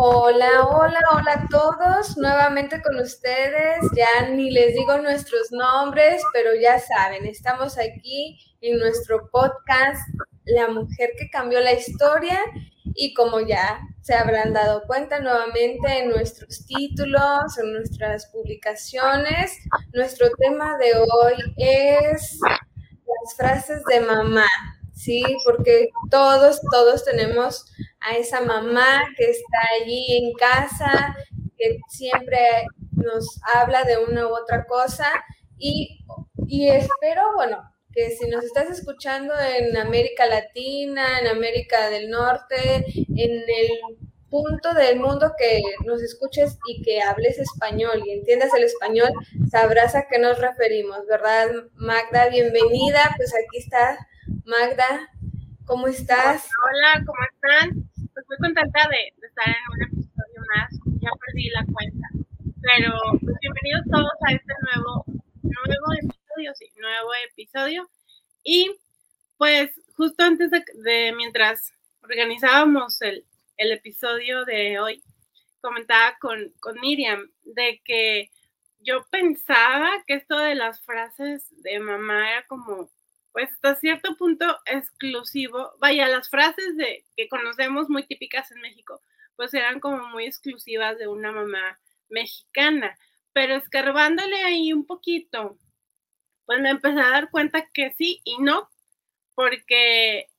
Hola, hola, hola a todos, nuevamente con ustedes. Ya ni les digo nuestros nombres, pero ya saben, estamos aquí en nuestro podcast La mujer que cambió la historia y como ya se habrán dado cuenta nuevamente en nuestros títulos, en nuestras publicaciones, nuestro tema de hoy es las frases de mamá. ¿sí? Porque todos, todos tenemos a esa mamá que está allí en casa, que siempre nos habla de una u otra cosa y, y espero, bueno, que si nos estás escuchando en América Latina, en América del Norte, en el punto del mundo que nos escuches y que hables español y entiendas el español, sabrás a qué nos referimos, ¿verdad, Magda? Bienvenida, pues aquí está Magda, ¿cómo estás? Hola, ¿cómo están? Pues muy contenta de, estar en un episodio más. Ya perdí la cuenta. Pero pues, bienvenidos todos a este nuevo, nuevo episodio, nuevo episodio. Y pues justo antes de, mientras organizábamos el, el, episodio de hoy, comentaba con, con Miriam de que yo pensaba que esto de las frases de mamá era como pues hasta cierto punto exclusivo. Vaya, las frases de que conocemos muy típicas en México, pues eran como muy exclusivas de una mamá mexicana. Pero escarbándole ahí un poquito, pues me empecé a dar cuenta que sí y no, porque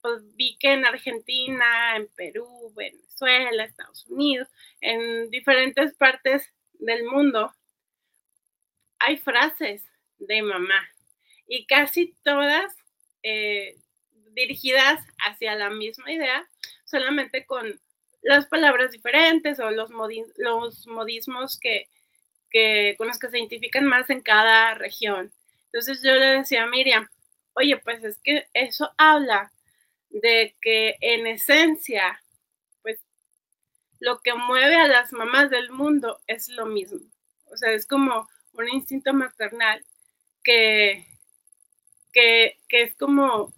pues vi que en Argentina, en Perú, Venezuela, Estados Unidos, en diferentes partes del mundo, hay frases de mamá y casi todas eh, dirigidas hacia la misma idea, solamente con las palabras diferentes o los, los modismos que, con los que se identifican más en cada región. Entonces yo le decía a Miriam, oye, pues es que eso habla de que en esencia, pues lo que mueve a las mamás del mundo es lo mismo. O sea, es como un instinto maternal que, que, es como,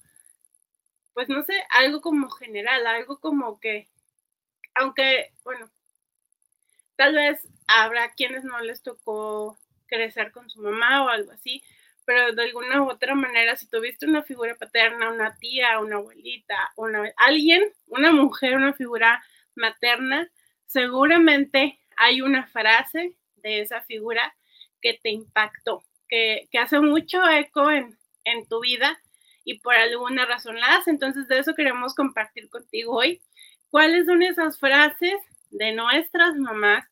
pues no sé, algo como general, algo como que, aunque, bueno, tal vez habrá quienes no les tocó crecer con su mamá o algo así, pero de alguna u otra manera, si tuviste una figura paterna, una tía, una abuelita, alguien, una mujer, una figura materna, seguramente hay una frase de esa figura que te impactó, que, que hace mucho eco en, en tu vida y por alguna razón la hace. Entonces de eso queremos compartir contigo hoy. ¿Cuáles son esas frases de nuestras mamás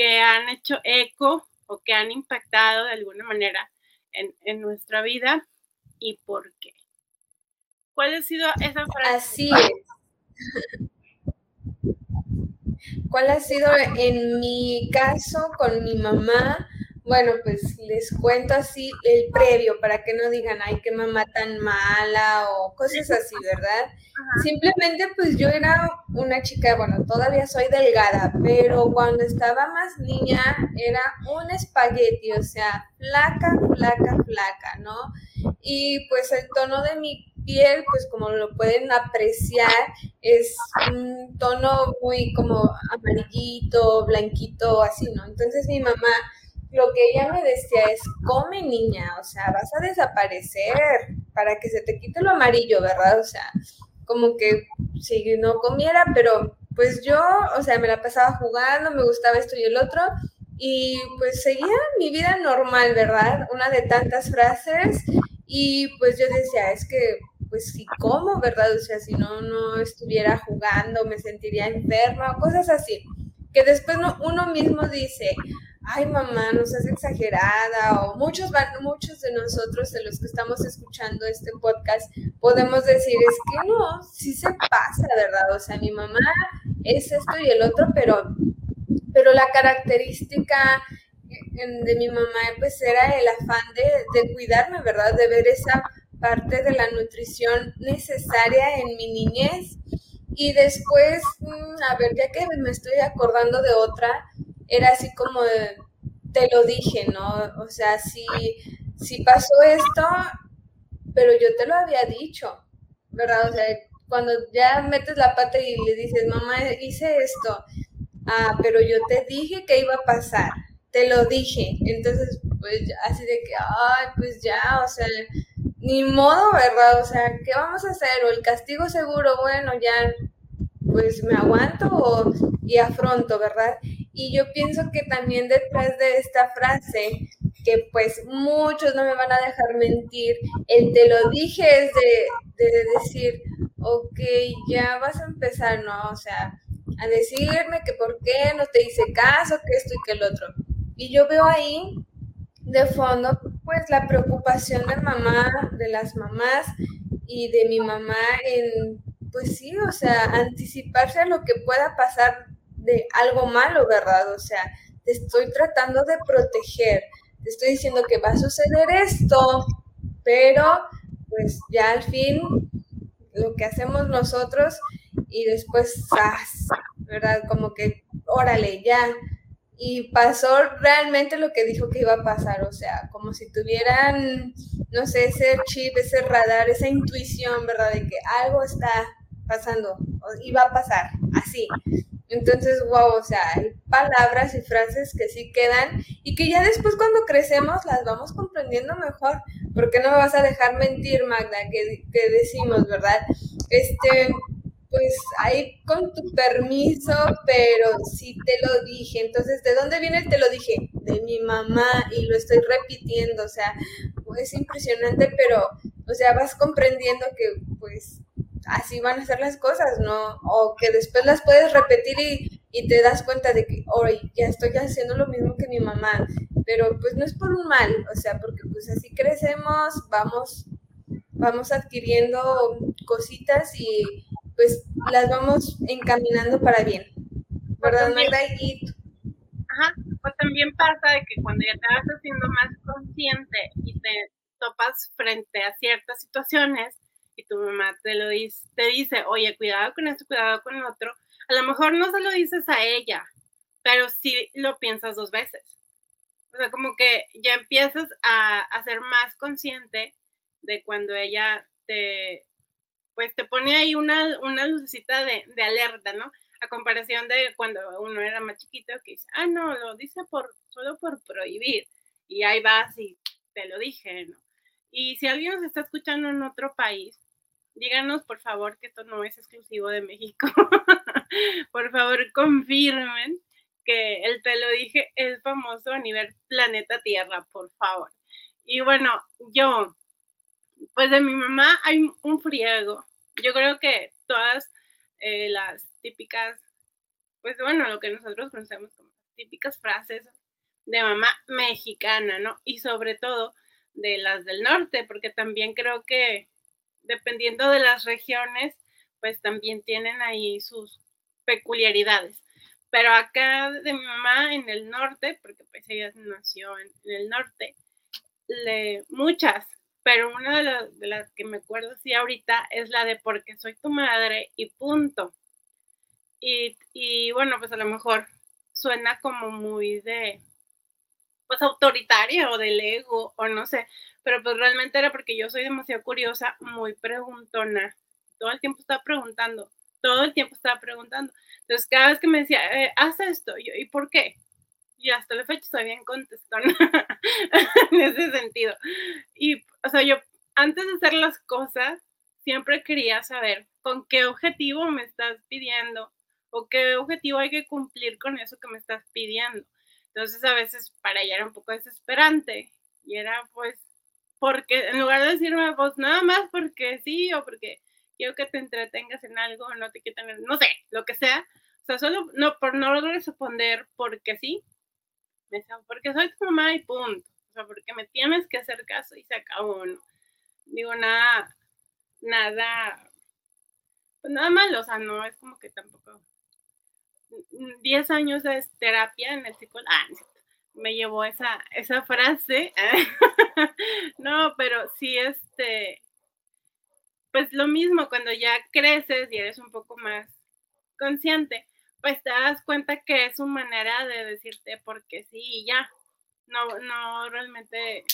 que han hecho eco o que han impactado de alguna manera en, nuestra vida y por qué? ¿Cuál ha sido esa frase? Así es. ¿Cuál ha sido en mi caso con mi mamá? Bueno, pues les cuento así el previo para que no digan, ay, qué mamá tan mala o cosas así, ¿verdad? Simplemente pues yo era una chica, bueno, todavía soy delgada, pero cuando estaba más niña era un espagueti, o sea, flaca, flaca, flaca, ¿no? Y pues el tono de mi piel, pues como lo pueden apreciar, es un tono muy como amarillito, blanquito, así, ¿no? Entonces mi mamá lo que ella me decía es, come niña, o sea, vas a desaparecer para que se te quite lo amarillo, ¿verdad? O sea, como que si no comiera, pero pues yo, o sea, me la pasaba jugando, me gustaba esto y el otro, y pues seguía mi vida normal, ¿verdad? Una de tantas frases, y pues yo decía, es que, pues si como, ¿verdad? O sea, si no, no estuviera jugando, me sentiría enferma, cosas así, que después uno mismo dice, ay mamá, no seas exagerada, o muchos, muchos de nosotros, de los que estamos escuchando este podcast, podemos decir, es que no, sí se pasa, ¿verdad? O sea, mi mamá es esto y el otro, pero, pero la característica de mi mamá, pues era el afán de, de cuidarme, ¿verdad? De ver esa parte de la nutrición necesaria en mi niñez. Y después, mm, a ver, ya que me estoy acordando de otra, era así como te lo dije, ¿no? O sea, si, si pasó esto, pero yo te lo había dicho, ¿verdad? O sea, cuando ya metes la pata y le dices, mamá, hice esto, ah, pero yo te dije que iba a pasar, te lo dije. Entonces, pues así de que, ay, pues ya, o sea, ni modo, ¿verdad? O sea, ¿qué vamos a hacer? O el castigo seguro, bueno, ya, pues me aguanto y afronto, ¿verdad? Y yo pienso que también detrás de esta frase, que pues muchos no me van a dejar mentir, el te lo dije es de, de decir, ok, ya vas a empezar, ¿no? O sea, a decirme que por qué no te hice caso, que esto y que el otro. Y yo veo ahí de fondo, pues la preocupación de mamá, de las mamás y de mi mamá en, pues sí, o sea, anticiparse a lo que pueda pasar de algo malo, ¿verdad? O sea, te estoy tratando de proteger, te estoy diciendo que va a suceder esto, pero pues ya al fin lo que hacemos nosotros y después, ¿verdad? Como que, órale, ya. Y pasó realmente lo que dijo que iba a pasar, o sea, como si tuvieran, no sé, ese chip, ese radar, esa intuición, ¿verdad? De que algo está pasando, y va a pasar, así. Entonces, wow, o sea, hay palabras y frases que sí quedan y que ya después cuando crecemos las vamos comprendiendo mejor. ¿Por qué no me vas a dejar mentir, Magda? Que, que decimos, ¿verdad? Este, pues ahí con tu permiso, pero sí te lo dije. Entonces, ¿de dónde viene el te lo dije? De mi mamá y lo estoy repitiendo. O sea, es impresionante, pero, o sea, vas comprendiendo que, pues, así van a ser las cosas, ¿no? O que después las puedes repetir y, y te das cuenta de que, hoy ya estoy haciendo lo mismo que mi mamá, pero pues no es por un mal, o sea, porque pues así crecemos, vamos, vamos adquiriendo cositas y pues las vamos encaminando para bien, ¿verdad, Magda? Y... Ajá, pues también pasa de que cuando ya te vas haciendo más consciente y te topas frente a ciertas situaciones, y tu mamá te lo dice, te dice, oye, cuidado con esto, cuidado con el otro, a lo mejor no se lo dices a ella, pero sí lo piensas dos veces. O sea, como que ya empiezas a, a ser más consciente de cuando ella te, pues te pone ahí una, una lucecita de, de alerta, ¿no? A comparación de cuando uno era más chiquito que dice, ah, no, lo dice por, solo por prohibir. Y ahí vas y te lo dije, ¿no? Y si alguien nos está escuchando en otro país, díganos por favor que esto no es exclusivo de México. por favor, confirmen que el te lo dije es famoso a nivel planeta Tierra, por favor. Y bueno, yo, pues de mi mamá hay un friego. Yo creo que todas eh, las típicas, pues bueno, lo que nosotros conocemos como típicas frases de mamá mexicana, ¿no? Y sobre todo de las del norte, porque también creo que dependiendo de las regiones, pues también tienen ahí sus peculiaridades. Pero acá de mi mamá en el norte, porque pues ella nació en, el norte, le, muchas, pero una de, de, las que me acuerdo sí ahorita es la de porque soy tu madre y punto. Y, y bueno, pues a lo mejor suena como muy de, pues autoritaria o del ego o no sé, pero pues realmente era porque yo soy demasiado curiosa, muy preguntona, todo el tiempo estaba preguntando, todo el tiempo estaba preguntando. Entonces cada vez que me decía, eh, haz esto, ¿y por qué? Y hasta la fecha estoy bien contestona en ese sentido. Y, o sea, yo antes de hacer las cosas, siempre quería saber con qué objetivo me estás pidiendo o qué objetivo hay que cumplir con eso que me estás pidiendo. Entonces a veces para ella era un poco desesperante y era pues porque en lugar de decirme pues nada más porque sí o porque quiero que te entretengas en algo, o no te quiero tener, no sé, lo que sea, o sea, solo no por no responder porque sí, me porque soy tu mamá y punto, o sea, porque me tienes que hacer caso y se acabó. Digo, nada, nada, pues nada malo, o sea, no es como que tampoco 10 años de terapia en el psicólogo, ah, me llevó esa, esa frase. no, pero sí, este, pues lo mismo, cuando ya creces y eres un poco más consciente, pues te das cuenta que es su manera de decirte porque sí y ya. no, no realmente,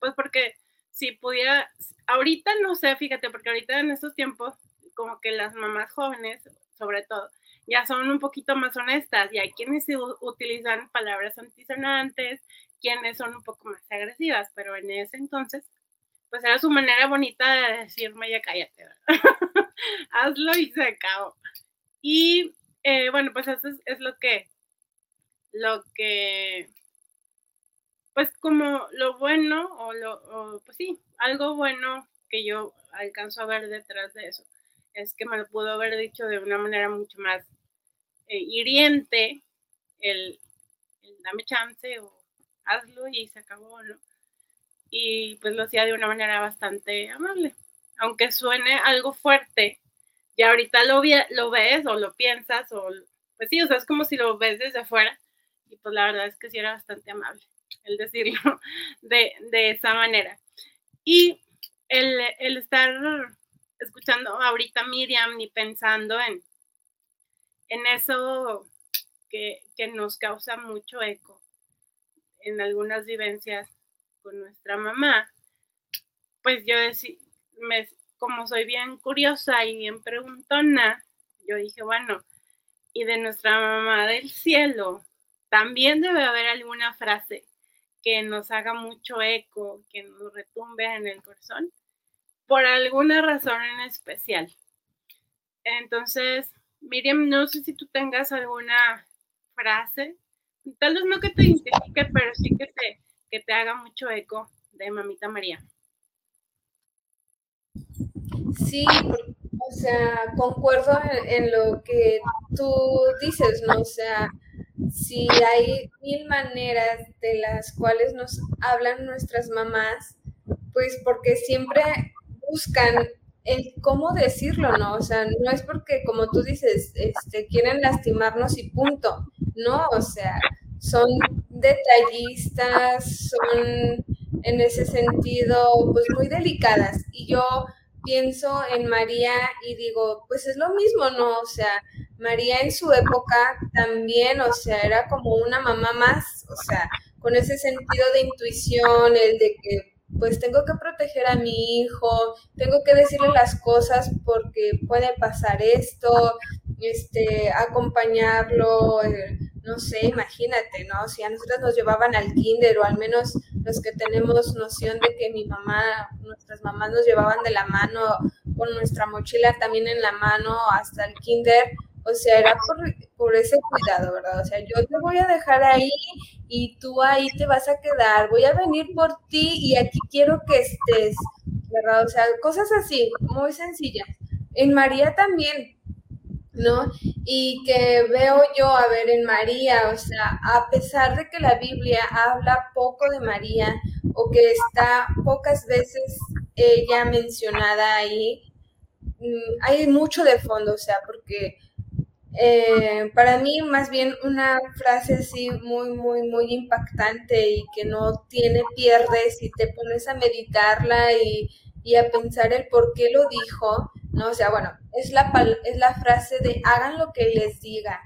pues porque si pudiera, ahorita no sé, fíjate, porque ahorita en estos tiempos, como que las mamás jóvenes, sobre todo, ya son un poquito más honestas y hay quienes utilizan palabras antisonantes, quienes son un poco más agresivas, pero en ese entonces, pues era su manera bonita de decirme, ya cállate, hazlo y se acabó. Y eh, bueno, pues eso es, lo que, lo que, pues como lo bueno, o lo, pues sí, algo bueno que yo alcanzo a ver detrás de eso, es que me lo pudo haber dicho de una manera mucho más eh, hiriente, el, dame chance o hazlo y se acabó, ¿no? Y pues lo hacía de una manera bastante amable, aunque suene algo fuerte, ya ahorita lo, lo ves o lo piensas o pues sí, o sea, es como si lo ves desde afuera y pues la verdad es que sí era bastante amable el decirlo de, esa manera. Y el, el, estar escuchando ahorita Miriam y pensando en, en eso que, que nos causa mucho eco en algunas vivencias con nuestra mamá, pues yo decía, me, como soy bien curiosa y bien preguntona, yo dije, bueno, y de nuestra mamá del cielo, también debe haber alguna frase que nos haga mucho eco, que nos retumbe en el corazón, por alguna razón en especial. Entonces, Miriam, no sé si tú tengas alguna frase, tal vez no que te identifique, pero sí que te, que te haga mucho eco de Mamita María. Sí, o sea, concuerdo en, lo que tú dices, ¿no? O sea, si hay mil maneras de las cuales nos hablan nuestras mamás, pues porque siempre buscan el cómo decirlo, ¿no? O sea, no es porque, como tú dices, este, quieren lastimarnos y punto, ¿no? O sea, son detallistas, son en ese sentido, pues muy delicadas. Y yo pienso en María y digo, pues es lo mismo, ¿no? O sea, María en su época también, o sea, era como una mamá más, o sea, con ese sentido de intuición, el de que pues tengo que proteger a mi hijo, tengo que decirle las cosas porque puede pasar esto, este, acompañarlo, eh, no sé, imagínate, ¿no? Si a nosotros nos llevaban al kinder o al menos los que tenemos noción de que mi mamá, nuestras mamás nos llevaban de la mano con nuestra mochila también en la mano hasta el kinder, o sea, era por, por ese cuidado, ¿verdad? O sea, yo te voy a dejar ahí y tú ahí te vas a quedar, voy a venir por ti y aquí quiero que estés, ¿verdad? O sea, cosas así, muy sencillas. En María también, ¿no? Y que veo yo, a ver, en María, o sea, a pesar de que la Biblia habla poco de María o que está pocas veces ella mencionada ahí, mm, hay mucho de fondo, o sea, porque eh, para mí más bien una frase así muy, muy, muy impactante y que no tiene pierde si te pones a meditarla y, y a pensar el por qué lo dijo, ¿no? O sea, bueno, es la, es la frase de hagan lo que les diga.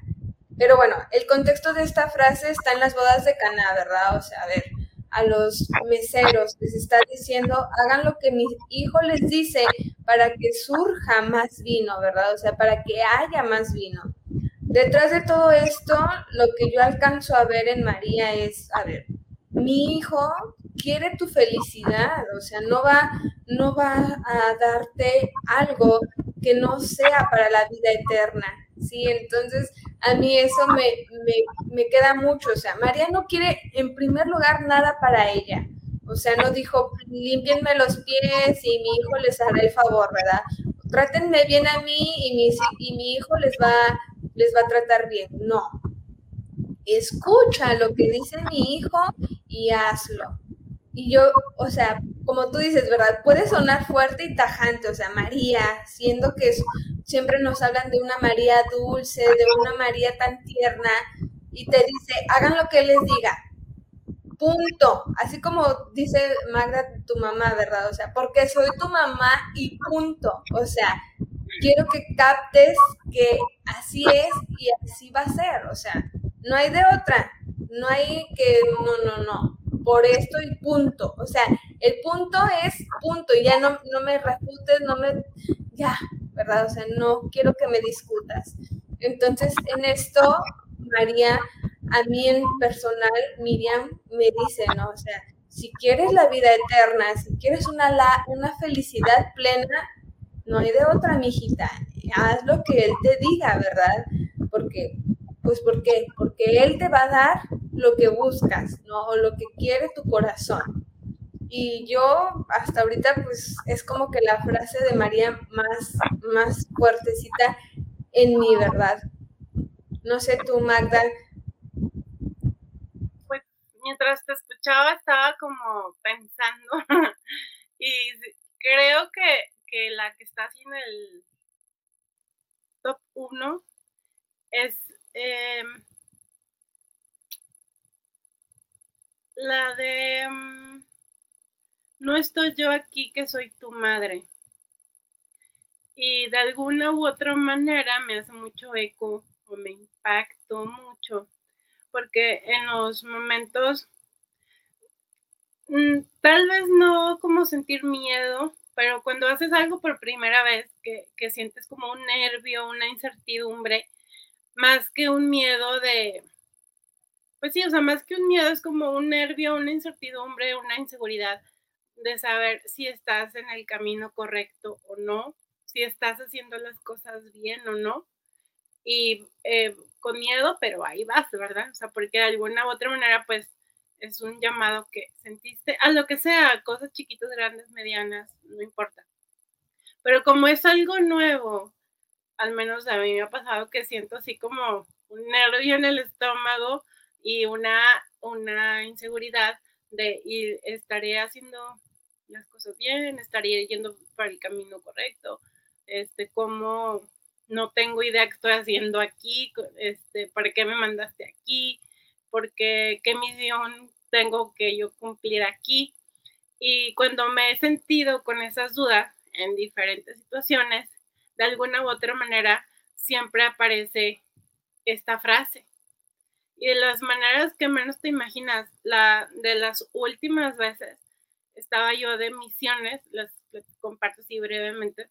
Pero bueno, el contexto de esta frase está en las bodas de Caná, ¿verdad? O sea, a ver, a los meseros les está diciendo, hagan lo que mi hijo les dice para que surja más vino, ¿verdad? O sea, para que haya más vino. Detrás de todo esto, lo que yo alcanzo a ver en María es, a ver, mi hijo quiere tu felicidad, o sea, no va, no va a darte algo que no sea para la vida eterna, ¿sí? Entonces, a mí eso me, me, queda mucho, o sea, María no quiere en primer lugar nada para ella, o sea, no dijo, límpienme los pies y mi hijo les hará el favor, ¿verdad? Trátenme bien a mí y mi, y mi hijo les va, les va a tratar bien, no. Escucha lo que dice mi hijo y hazlo. Y yo, o sea, como tú dices, ¿verdad? Puede sonar fuerte y tajante, o sea, María, siendo que siempre nos hablan de una María dulce, de una María tan tierna, y te dice, hagan lo que les diga. Punto. Así como dice Magda, tu mamá, ¿verdad? O sea, porque soy tu mamá y punto. O sea, quiero que captes que así es y así va a ser. O sea, no hay de otra. No hay que, no, no, no, por esto y punto. O sea, el punto es punto y ya no, no me refutes, no me, ya, ¿verdad? O sea, no quiero que me discutas. Entonces, en esto, María, a mí en personal, Miriam me dice, ¿no? O sea, si quieres la vida eterna, si quieres una, una felicidad plena, no hay de otra, mijita. Haz lo que él te diga, ¿verdad? Porque, pues, ¿por qué? Porque él te va a dar lo que buscas, ¿no? O lo que quiere tu corazón. Y yo hasta ahorita, pues, es como que la frase de María más, más fuertecita en mi verdad. No sé tú, Magda. Pues mientras te escuchaba estaba como pensando y creo que, que la que está haciendo el top 1 es eh, la de mm, no estoy yo aquí que soy tu madre. Y de alguna u otra manera me hace mucho eco o me impactó mucho, porque en los momentos, mm, tal vez no como sentir miedo, pero cuando haces algo por primera vez, que, que sientes como un nervio, una incertidumbre, más que un miedo de, pues sí, o sea, más que un miedo es como un nervio, una incertidumbre, una inseguridad de saber si estás en el camino correcto o no, si estás haciendo las cosas bien o no. Y eh, con miedo, pero ahí vas, ¿verdad? O sea, porque de alguna u otra manera, pues es un llamado que sentiste, a lo que sea, cosas chiquitas, grandes, medianas, no importa. Pero como es algo nuevo, al menos a mí me ha pasado que siento así como un nervio en el estómago y una, una inseguridad de y estaré haciendo las cosas bien, estaría yendo para el camino correcto, este, cómo no tengo idea qué estoy haciendo aquí, este, para qué me mandaste aquí, porque qué misión tengo que yo cumplir aquí. Y cuando me he sentido con esas dudas en diferentes situaciones, de alguna u otra manera, siempre aparece esta frase. Y de las maneras que menos te imaginas, la de las últimas veces estaba yo de misiones, las, comparto así brevemente,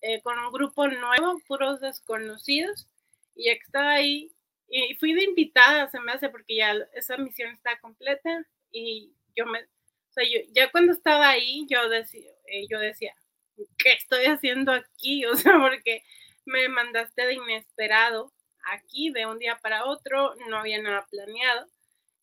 eh, con un grupo nuevo, puros desconocidos, y ya estaba ahí, y fui de invitada, se me hace, porque ya esa misión está completa, y yo me, o sea, yo, ya cuando estaba ahí, yo decía, eh, yo decía, ¿qué estoy haciendo aquí? O sea, porque me mandaste de inesperado aquí, de un día para otro, no había nada planeado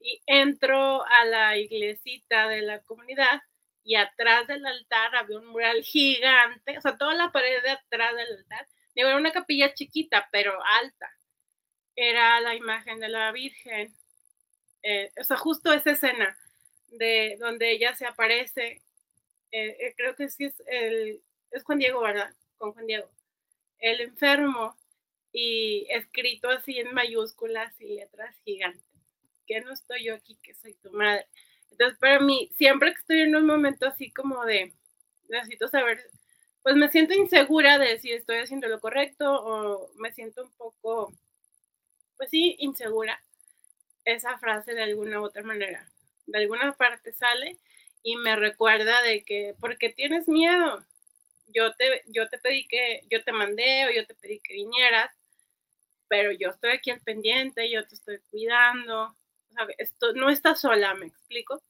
y entro a la iglesita de la comunidad y atrás del altar había un mural gigante, o sea, toda la pared de atrás del altar, digo, era una capilla chiquita, pero alta. Era la imagen de la Virgen, eh, o sea, justo esa escena de donde ella se aparece, eh, eh, creo que sí es el, es Juan Diego, ¿verdad? Con Juan Diego. El enfermo y escrito así en mayúsculas y letras gigantes no estoy yo aquí que soy tu madre? Entonces, para mí, siempre que estoy en un momento así como de, necesito saber, pues me siento insegura de si estoy haciendo lo correcto o me siento un poco, pues sí, insegura. Esa frase de alguna u otra manera, de alguna parte sale y me recuerda de que, ¿por qué tienes miedo? Yo te, yo te pedí que, yo te mandé o yo te pedí que vinieras, pero yo estoy aquí al pendiente, yo te estoy cuidando, esto no está sola, me explico.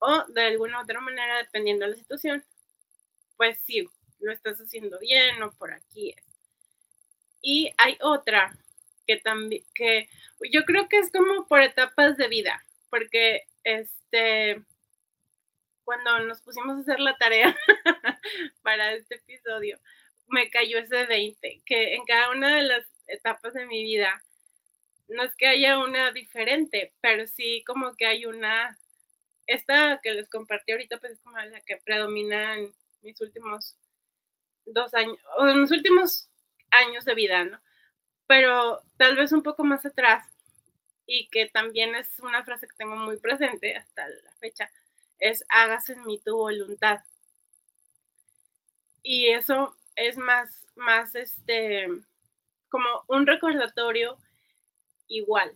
O de alguna otra manera, dependiendo de la situación, pues sí, lo estás haciendo bien o por aquí. Y hay otra que también, que yo creo que es como por etapas de vida, porque este, cuando nos pusimos a hacer la tarea para este episodio, me cayó ese 20, que en cada una de las etapas de mi vida no es que haya una diferente, pero sí como que hay una, esta que les compartí ahorita, pues es como la que predomina en mis últimos dos años, o en los últimos años de vida, ¿no? Pero tal vez un poco más atrás, y que también es una frase que tengo muy presente hasta la fecha, es hágase en mí tu voluntad. Y eso es más, más este, como un recordatorio igual.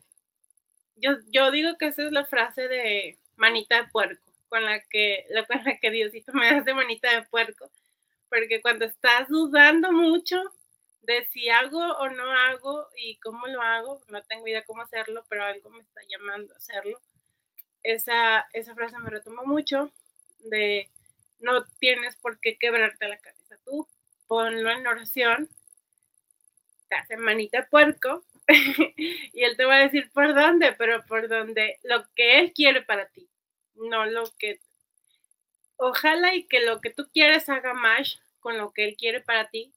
yo, yo digo que esa es la frase de manita de puerco, con la que, con la que Diosito me hace manita de puerco, porque cuando estás dudando mucho de si hago o no hago y cómo lo hago, no tengo idea cómo hacerlo, pero algo me está llamando a hacerlo. Esa, esa frase me retomó mucho de no tienes por qué quebrarte la cabeza tú, ponlo en oración, te hace manita puerco y él te va a decir por dónde, pero por dónde lo que él quiere para ti, no lo que ojalá y que lo que tú quieres haga más con lo que él quiere para ti,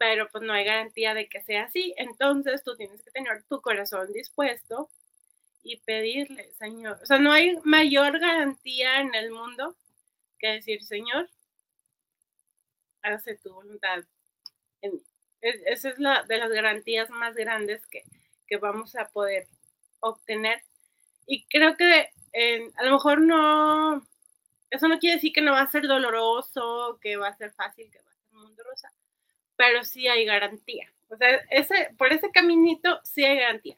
pero pues no hay garantía de que sea así. Entonces tú tienes que tener tu corazón dispuesto y pedirle, Señor. O sea, no hay mayor garantía en el mundo que decir, Señor, hágase tu voluntad en mí. esa es la de las garantías más grandes que, vamos a poder obtener. Y creo que a lo mejor no, eso no quiere decir que no va a ser doloroso, que va a ser fácil, que va a ser muy rosa, pero sí hay garantía. O sea, ese, por ese caminito sí hay garantía.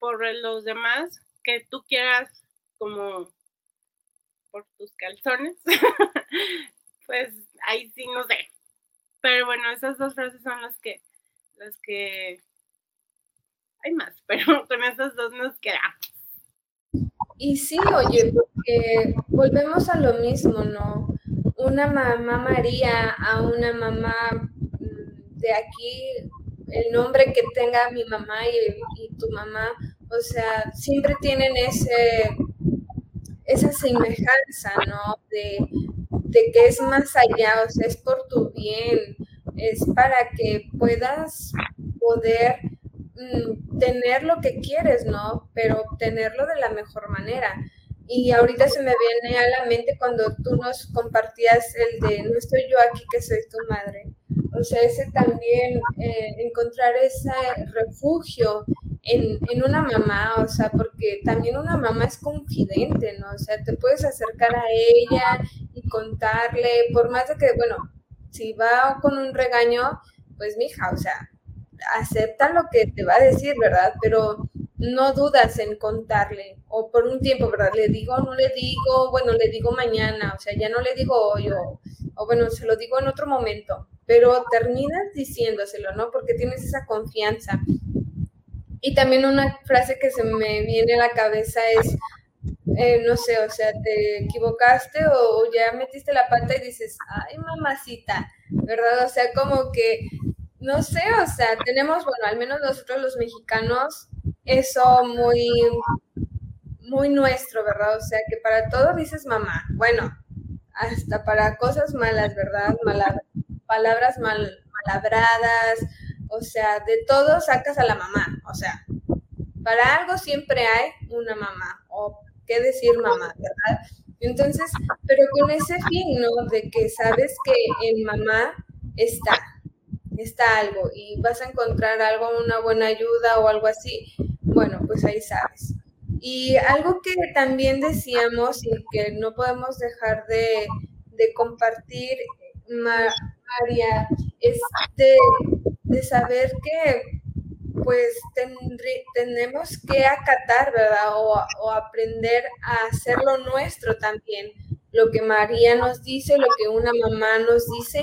Por los demás, que tú quieras como por tus calzones, pues ahí sí no sé. Pero bueno, esas dos frases son las que, las que hay más, pero con esas dos nos quedamos. Y sí, oye, porque volvemos a lo mismo, ¿no? Una mamá María a una mamá de aquí, el nombre que tenga mi mamá y, tu mamá, o sea, siempre tienen ese esa semejanza, ¿no? De, que es más allá, o sea, es por tu bien, es para que puedas poder mm, tener lo que quieres, ¿no? Pero obtenerlo de la mejor manera. Y ahorita se me viene a la mente cuando tú nos compartías el de no estoy yo aquí que soy tu madre. O sea, ese también, eh, encontrar ese refugio en, en, una mamá, o sea, porque también una mamá es confidente, ¿no? O sea, te puedes acercar a ella y contarle, por más de que, bueno, si va con un regaño, pues mija, o sea, acepta lo que te va a decir, ¿verdad? Pero no dudas en contarle, o por un tiempo, ¿verdad? Le digo, no le digo, bueno, le digo mañana, o sea, ya no le digo hoy, o, o bueno, se lo digo en otro momento, pero terminas diciéndoselo, ¿no? Porque tienes esa confianza. Y también una frase que se me viene a la cabeza es, eh, no sé, o sea, te equivocaste o ya metiste la pata y dices, ay, mamacita, ¿verdad? O sea, como que, no sé, o sea, tenemos, bueno, al menos nosotros los mexicanos, eso muy, muy nuestro, ¿verdad? O sea, que para todo dices mamá. Bueno, hasta para cosas malas, ¿verdad? Palabras mal, malabradas, o sea, de todo sacas a la mamá, o sea, para algo siempre hay una mamá, o qué decir mamá, ¿verdad? Entonces, pero con ese fin, ¿no? De que sabes que en mamá está, está algo y vas a encontrar algo, una buena ayuda o algo así, bueno, pues ahí sabes. Y algo que también decíamos y que no podemos dejar de, de compartir, María, es de de saber que pues tenemos que acatar, ¿verdad? O, aprender a hacerlo nuestro también. Lo que María nos dice, lo que una mamá nos dice.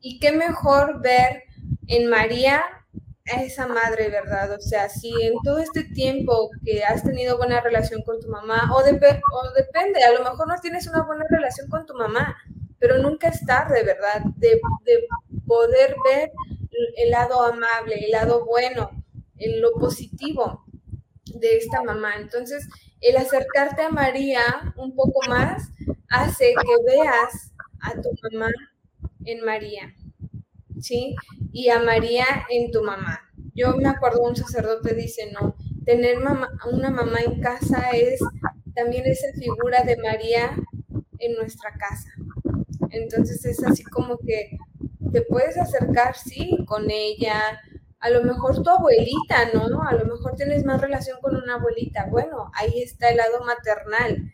Y qué mejor ver en María a esa madre, ¿verdad? O sea, si en todo este tiempo que has tenido buena relación con tu mamá, o, o depende, a lo mejor no tienes una buena relación con tu mamá, pero nunca es tarde, ¿verdad? De, de poder ver el lado amable, el lado bueno, en lo positivo de esta mamá. Entonces, el acercarte a María un poco más hace que veas a tu mamá en María, ¿sí? Y a María en tu mamá. Yo me acuerdo un sacerdote dice, no, tener mamá, una mamá en casa es también esa figura de María en nuestra casa. Entonces es así como que te puedes acercar, sí, con ella. A lo mejor tu abuelita, ¿no? A lo mejor tienes más relación con una abuelita. Bueno, ahí está el lado maternal.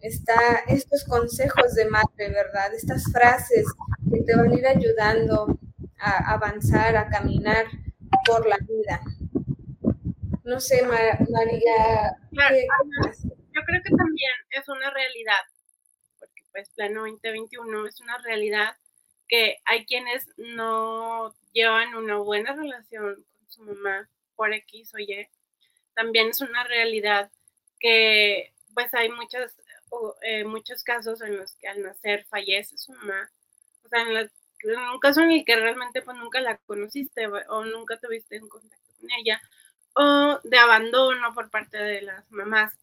Está estos consejos de madre, ¿verdad? Estas frases que te van a ir ayudando a avanzar, a caminar por la vida. No sé, María. yo creo que también es una realidad, pues plano 2021 es una realidad que hay quienes no llevan una buena relación con su mamá por X o Y. También es una realidad que pues hay muchas, eh, muchos casos en los que al nacer fallece su mamá. O sea, en, un caso en el que realmente pues nunca la conociste o nunca tuviste en contacto con ella, o de abandono por parte de las mamás.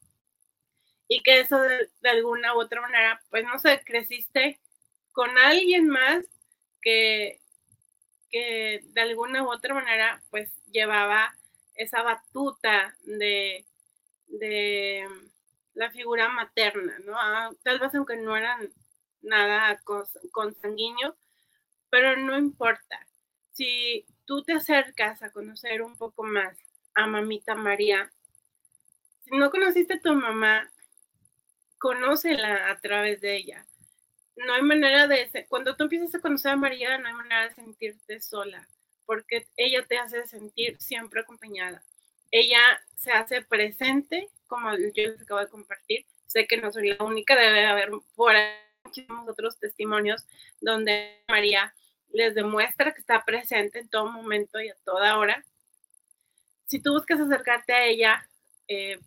Y que eso de, alguna u otra manera, pues no sé, creciste con alguien más que, que de alguna u otra manera pues llevaba esa batuta de, de la figura materna, ¿no? Ah, tal vez aunque no eran nada consanguíneo, pero no importa. Si tú te acercas a conocer un poco más a mamita María, si no conociste a tu mamá, conócela a través de ella no hay manera de, cuando tú empiezas a conocer a María, no hay manera de sentirte sola, porque ella te hace sentir siempre acompañada. Ella se hace presente, como yo les acabo de compartir. Sé que no soy la única, debe haber por muchísimos otros testimonios donde María les demuestra que está presente en todo momento y a toda hora. Si tú buscas acercarte a ella, eh,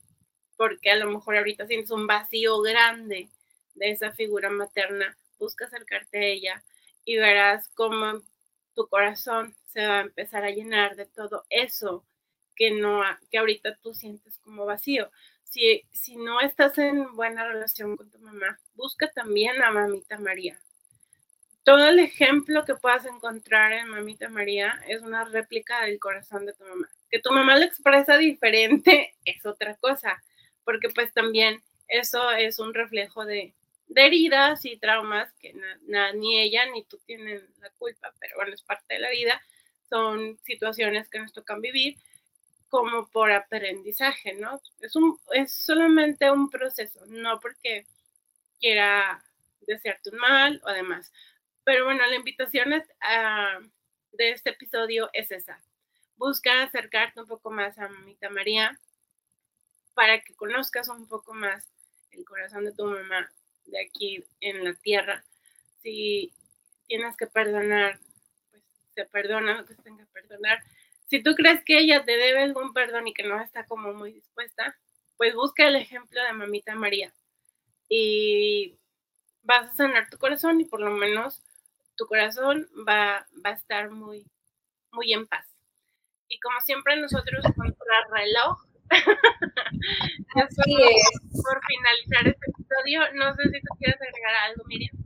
porque a lo mejor ahorita sientes un vacío grande de esa figura materna, busca acercarte a ella y verás cómo tu corazón se va a empezar a llenar de todo eso que no que ahorita tú sientes como vacío. Si, si no estás en buena relación con tu mamá, busca también a mamita María. Todo el ejemplo que puedas encontrar en mamita María es una réplica del corazón de tu mamá. Que tu mamá lo expresa diferente es otra cosa, porque pues también eso es un reflejo de, heridas y traumas que ni ella ni tú tienen la culpa, pero bueno, es parte de la vida, son situaciones que nos tocan vivir como por aprendizaje, ¿no? Es, un, es solamente un proceso, no porque quiera desearte un mal o demás. Pero bueno, la invitación ah, de este episodio es esa. Busca acercarte un poco más a Mamita María para que conozcas un poco más el corazón de tu mamá, de aquí en la tierra. Si tienes que perdonar, pues se perdona lo que se tenga que perdonar. Si tú crees que ella te debe algún perdón y que no está como muy dispuesta, pues busca el ejemplo de mamita María y vas a sanar tu corazón y por lo menos tu corazón va, va a estar muy, muy en paz. Y como siempre nosotros con el Así es. Por finalizar este episodio, no sé si tú quieres agregar algo, Miriam.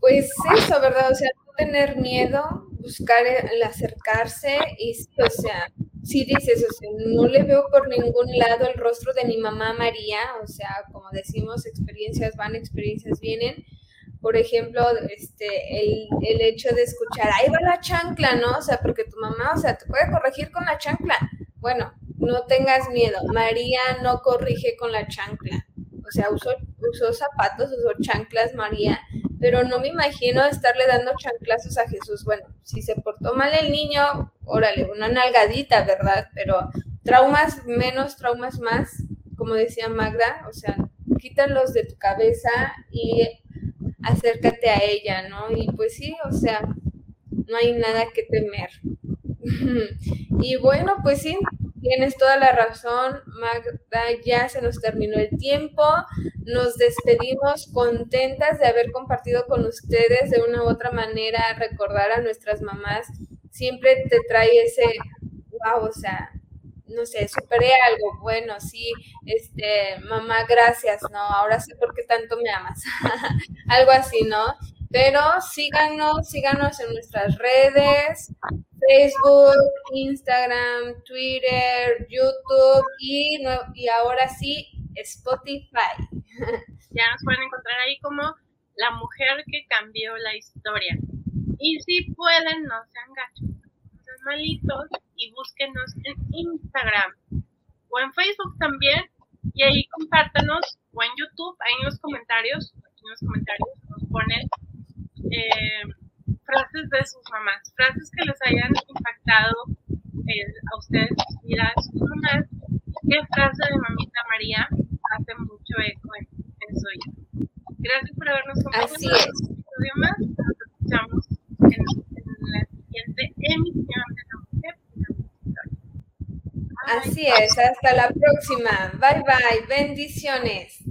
Pues eso, ¿verdad? O sea, no tener miedo, buscar el acercarse y sí, o sea, sí dices, o sea, no le veo por ningún lado el rostro de mi mamá María, o sea, como decimos, experiencias van, experiencias vienen. Por ejemplo, este, el, el hecho de escuchar, ahí va la chancla, ¿no? O sea, porque tu mamá, o sea, te puede corregir con la chancla. Bueno, no tengas miedo. María no corrige con la chancla. O sea, usó, usó zapatos, usó chanclas María, pero no me imagino estarle dando chanclazos a Jesús. Bueno, si se portó mal el niño, órale, una nalgadita, ¿verdad? Pero traumas menos, traumas más, como decía Magda, o sea, quítalos de tu cabeza y acércate a ella, ¿no? Y pues sí, o sea, no hay nada que temer. y bueno, pues sí, Tienes toda la razón, Magda, ya se nos terminó el tiempo. Nos despedimos contentas de haber compartido con ustedes de una u otra manera, recordar a nuestras mamás. Siempre te trae ese, wow, o sea, no sé, superé algo, bueno, sí, este, mamá, gracias, ¿no? Ahora sé por qué tanto me amas. algo así, ¿no? Pero síganos, síganos en nuestras redes, Facebook, Instagram, Twitter, YouTube y, y ahora sí Spotify. Ya nos pueden encontrar ahí como la mujer que cambió la historia. Y si pueden, no sean gachos, no sean malitos y búsquenos en Instagram o en Facebook también. Y ahí compártanos o en YouTube, ahí en los comentarios, aquí en los comentarios nos ponen eh, frases de sus mamás, frases que les hayan impactado a ustedes, mira, mamás, qué frase de mamita María hace mucho eco en, en su vida. Gracias por habernos acompañado Así es. un episodio más. Nos escuchamos en, en la siguiente emisión de la mujer. historia. Así es, hasta la próxima. Bye bye, bendiciones.